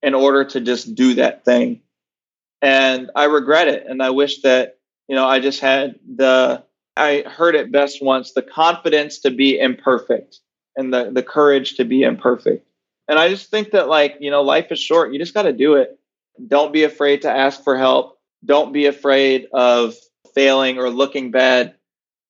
in order to just do that thing. And I regret it. And I wish that, you know, I just had the, I heard it best once the confidence to be imperfect and the, the courage to be imperfect. And I just think that, like, you know, life is short. You just got to do it. Don't be afraid to ask for help. Don't be afraid of failing or looking bad.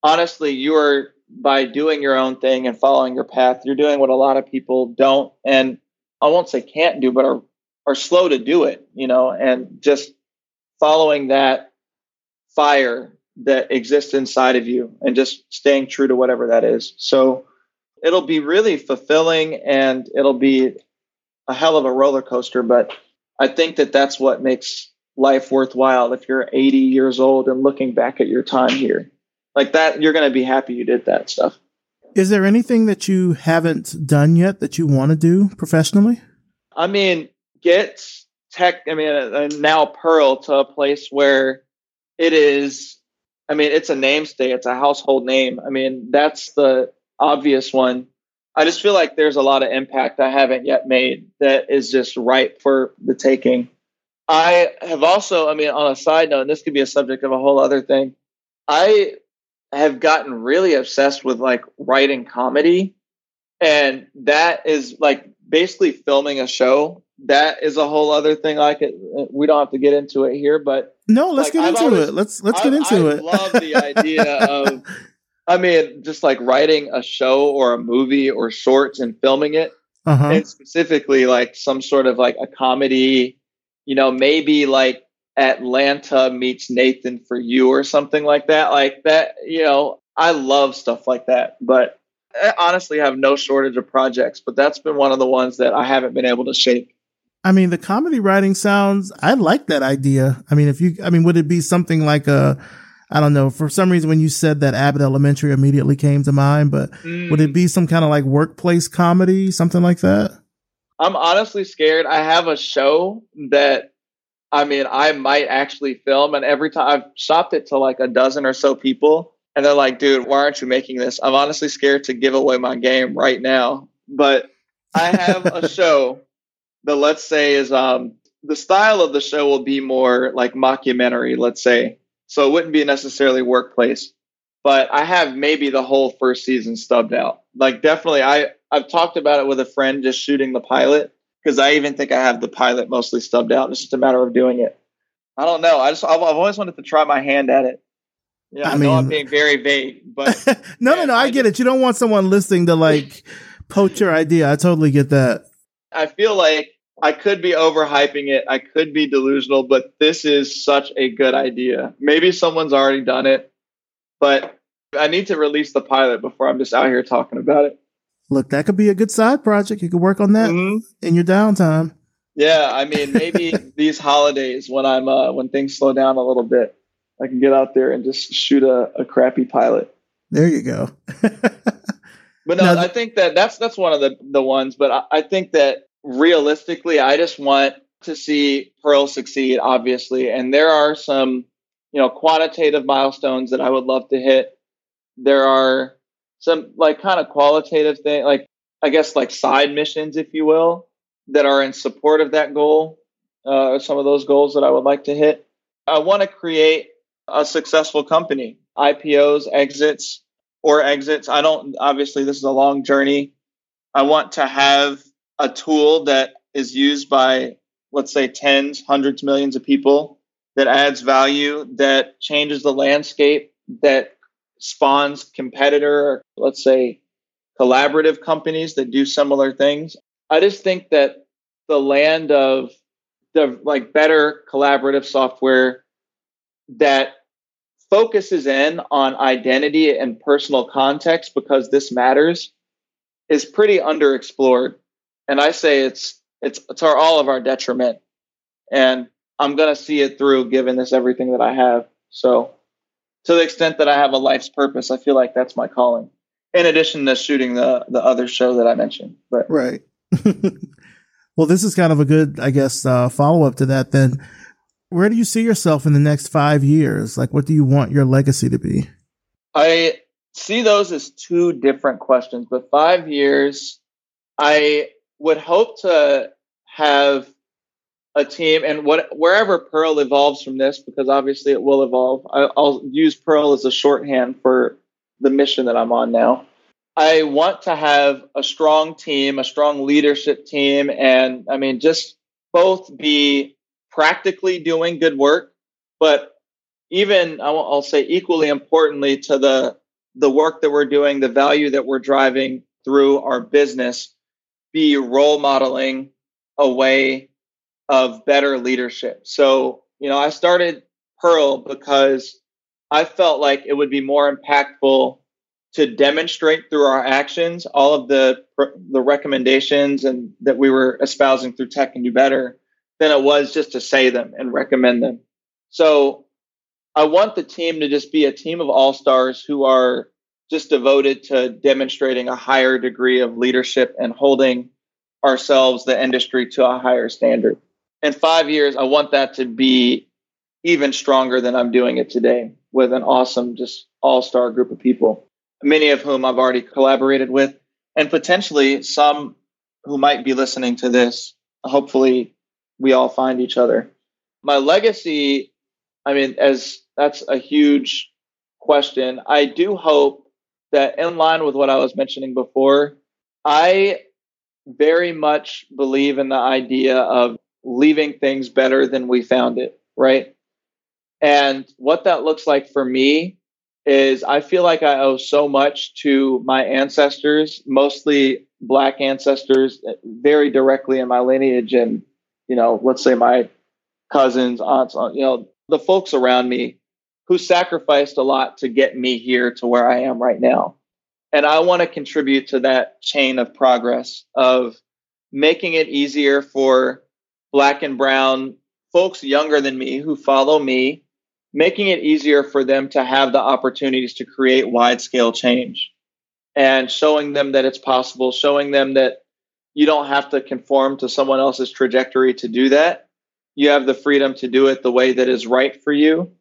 Honestly, you are by doing your own thing and following your path, you're doing what a lot of people don't and I won't say can't do, but are are slow to do it, you know, and just following that fire that exists inside of you and just staying true to whatever that is. So it'll be really fulfilling and it'll be a hell of a roller coaster, but I think that that's what makes life worthwhile if you're 80 years old and looking back at your time here. Like that you're going to be happy you did that stuff. Is there anything that you haven't done yet that you want to do professionally? I mean get tech i mean uh, now pearl to a place where it is i mean it's a namesake it's a household name i mean that's the obvious one i just feel like there's a lot of impact i haven't yet made that is just ripe for the taking i have also i mean on a side note and this could be a subject of a whole other thing i have gotten really obsessed with like writing comedy. And that is like basically filming a show. That is a whole other thing. Like we don't have to get into it here, but no, let's like, get into always, it. Let's let's get into I it. love the idea of, I mean, just like writing a show or a movie or shorts and filming it. uh-huh. and specifically like some sort of like a comedy, you know, maybe like Atlanta meets Nathan for you or something like that. Like that, you know, I love stuff like that. But I honestly have no shortage of projects, but that's been one of the ones that I haven't been able to shake. I mean, the comedy writing sounds, I like that idea. I mean, if you, I mean, would it be something like a, I don't know, for some reason when you said that Abbott Elementary immediately came to mind, but mm. would it be some kind of like workplace comedy, something like that? I'm honestly scared. I have a show that I mean, I might actually film, and every time I've shopped it to like a dozen or so people, and they're like, dude, why aren't you making this? I'm honestly scared to give away my game right now. But I have a show that let's say is um the style of the show will be more like mockumentary, let's say. So it wouldn't be necessarily workplace. But I have maybe the whole first season stubbed out. Like definitely I I've talked about it with a friend just shooting the pilot because I even think I have the pilot mostly stubbed out. It's just a matter of doing it. I don't know. I just I've, I've always wanted to try my hand at it. Yeah, I, I mean, know I'm being very vague, but no, no, no. I, I get just, it. You don't want someone listening to like poach your idea. I totally get that. I feel like I could be overhyping it. I could be delusional, but this is such a good idea. Maybe someone's already done it, but I need to release the pilot before I'm just out here talking about it. Look, that could be a good side project. You could work on that mm-hmm. in your downtime. Yeah, I mean, maybe these holidays when I'm uh, when things slow down a little bit, I can get out there and just shoot a, a crappy pilot. There you go. but no, now, I think that that's that's one of the the ones. But I, I think that realistically, I just want to see Pearl succeed, obviously, and there are some you know quantitative milestones that I would love to hit. There are some like kind of qualitative thing, like I guess like side missions, if you will, that are in support of that goal. Uh, some of those goals that I would like to hit. I want to create a successful company, IPOs, exits, or exits. I don't. Obviously, this is a long journey. I want to have a tool that is used by, let's say, tens, hundreds, millions of people that adds value, that changes the landscape, that spawns competitor, let's say collaborative companies that do similar things. I just think that the land of the like better collaborative software that focuses in on identity and personal context because this matters is pretty underexplored. And I say it's it's it's our all of our detriment. And I'm gonna see it through given this everything that I have. So to the extent that I have a life's purpose, I feel like that's my calling. In addition to shooting the the other show that I mentioned, but right. well, this is kind of a good, I guess, uh, follow up to that. Then, where do you see yourself in the next five years? Like, what do you want your legacy to be? I see those as two different questions, but five years, I would hope to have a team and what wherever Pearl evolves from this, because obviously it will evolve. I, I'll use Pearl as a shorthand for the mission that I'm on now. I want to have a strong team, a strong leadership team, and I mean, just both be practically doing good work, but even I'll say equally importantly to the the work that we're doing, the value that we're driving through our business, be role modeling a way of better leadership. So, you know, I started Pearl because I felt like it would be more impactful to demonstrate through our actions all of the the recommendations and that we were espousing through tech can do better than it was just to say them and recommend them. So I want the team to just be a team of all stars who are just devoted to demonstrating a higher degree of leadership and holding ourselves, the industry, to a higher standard in five years, I want that to be even stronger than I'm doing it today with an awesome, just all star group of people, many of whom I've already collaborated with, and potentially some who might be listening to this. Hopefully, we all find each other. My legacy, I mean, as that's a huge question. I do hope that, in line with what I was mentioning before, I very much believe in the idea of leaving things better than we found it, right? And what that looks like for me is I feel like I owe so much to my ancestors, mostly black ancestors very directly in my lineage and you know let's say my cousins aunts you know the folks around me who sacrificed a lot to get me here to where i am right now and i want to contribute to that chain of progress of making it easier for black and brown folks younger than me who follow me making it easier for them to have the opportunities to create wide scale change and showing them that it's possible, showing them that you don't have to conform to someone else's trajectory to do that. You have the freedom to do it the way that is right for you.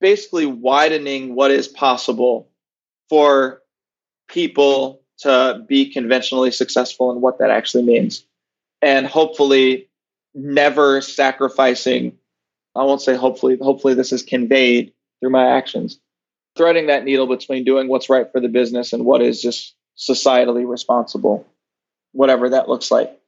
Basically, widening what is possible for people to be conventionally successful and what that actually means. And hopefully, never sacrificing. I won't say hopefully, hopefully, this is conveyed through my actions threading that needle between doing what's right for the business and what is just societally responsible, whatever that looks like.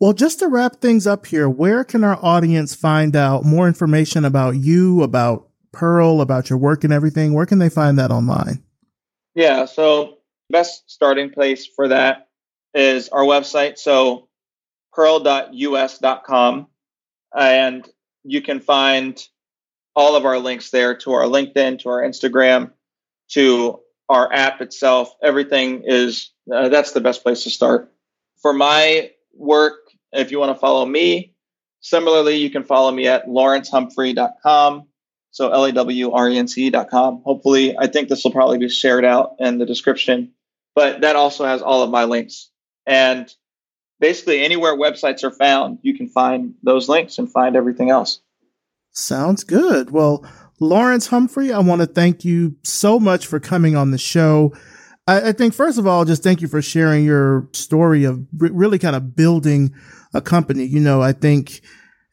Well, just to wrap things up here, where can our audience find out more information about you, about Pearl, about your work and everything? Where can they find that online? Yeah, so best starting place for that is our website. So pearl.us.com. And you can find all of our links there to our LinkedIn, to our Instagram, to our app itself. Everything is uh, that's the best place to start. For my work, if you want to follow me, similarly, you can follow me at lawrencehumphrey.com. So L A W R E N C.com. Hopefully, I think this will probably be shared out in the description, but that also has all of my links. And basically, anywhere websites are found, you can find those links and find everything else. Sounds good. Well, Lawrence Humphrey, I want to thank you so much for coming on the show. I, I think, first of all, just thank you for sharing your story of really kind of building a company. You know, I think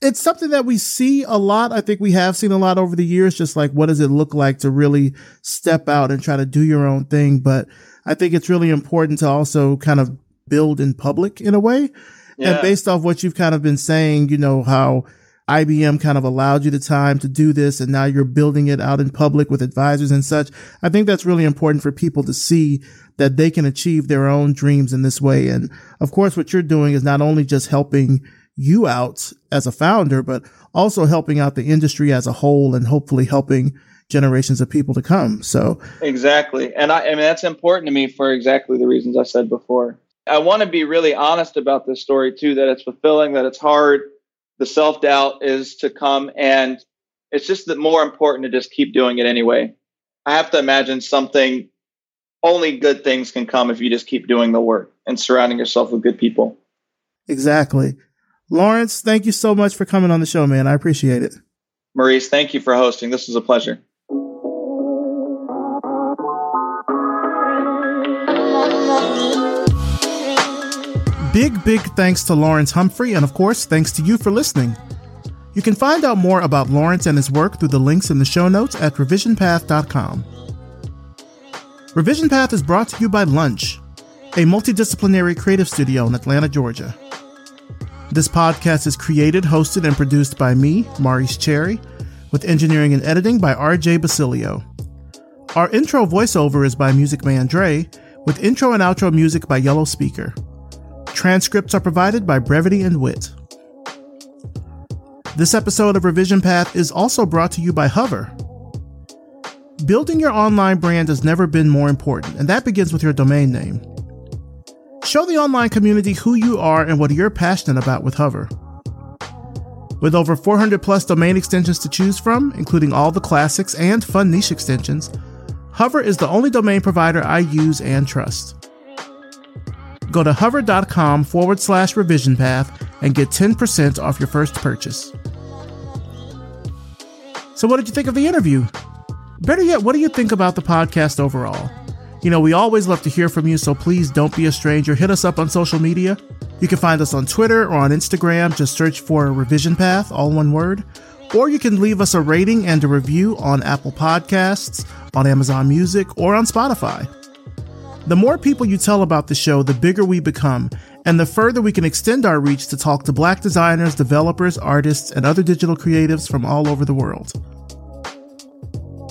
it's something that we see a lot. I think we have seen a lot over the years, just like what does it look like to really step out and try to do your own thing. But I think it's really important to also kind of build in public in a way. Yeah. And based off what you've kind of been saying, you know, how IBM kind of allowed you the time to do this and now you're building it out in public with advisors and such. I think that's really important for people to see that they can achieve their own dreams in this way. And of course, what you're doing is not only just helping you out as a founder, but also helping out the industry as a whole and hopefully helping generations of people to come. So exactly. And I, I mean, that's important to me for exactly the reasons I said before. I want to be really honest about this story too, that it's fulfilling, that it's hard, the self doubt is to come and it's just that more important to just keep doing it anyway. I have to imagine something only good things can come if you just keep doing the work and surrounding yourself with good people. Exactly. Lawrence, thank you so much for coming on the show, man. I appreciate it. Maurice, thank you for hosting. This was a pleasure. Big, big thanks to Lawrence Humphrey, and of course, thanks to you for listening. You can find out more about Lawrence and his work through the links in the show notes at revisionpath.com. Revision Path is brought to you by Lunch, a multidisciplinary creative studio in Atlanta, Georgia. This podcast is created, hosted, and produced by me, Maurice Cherry, with engineering and editing by RJ Basilio. Our intro voiceover is by Music Man Dre, with intro and outro music by Yellow Speaker. Transcripts are provided by Brevity and Wit. This episode of Revision Path is also brought to you by Hover. Building your online brand has never been more important, and that begins with your domain name. Show the online community who you are and what you're passionate about with Hover. With over 400 plus domain extensions to choose from, including all the classics and fun niche extensions, Hover is the only domain provider I use and trust go to hover.com forward slash revision path and get 10% off your first purchase. So, what did you think of the interview? Better yet, what do you think about the podcast overall? You know, we always love to hear from you, so please don't be a stranger. Hit us up on social media. You can find us on Twitter or on Instagram. Just search for Revision Path, all one word. Or you can leave us a rating and a review on Apple Podcasts, on Amazon Music, or on Spotify. The more people you tell about the show, the bigger we become, and the further we can extend our reach to talk to black designers, developers, artists, and other digital creatives from all over the world.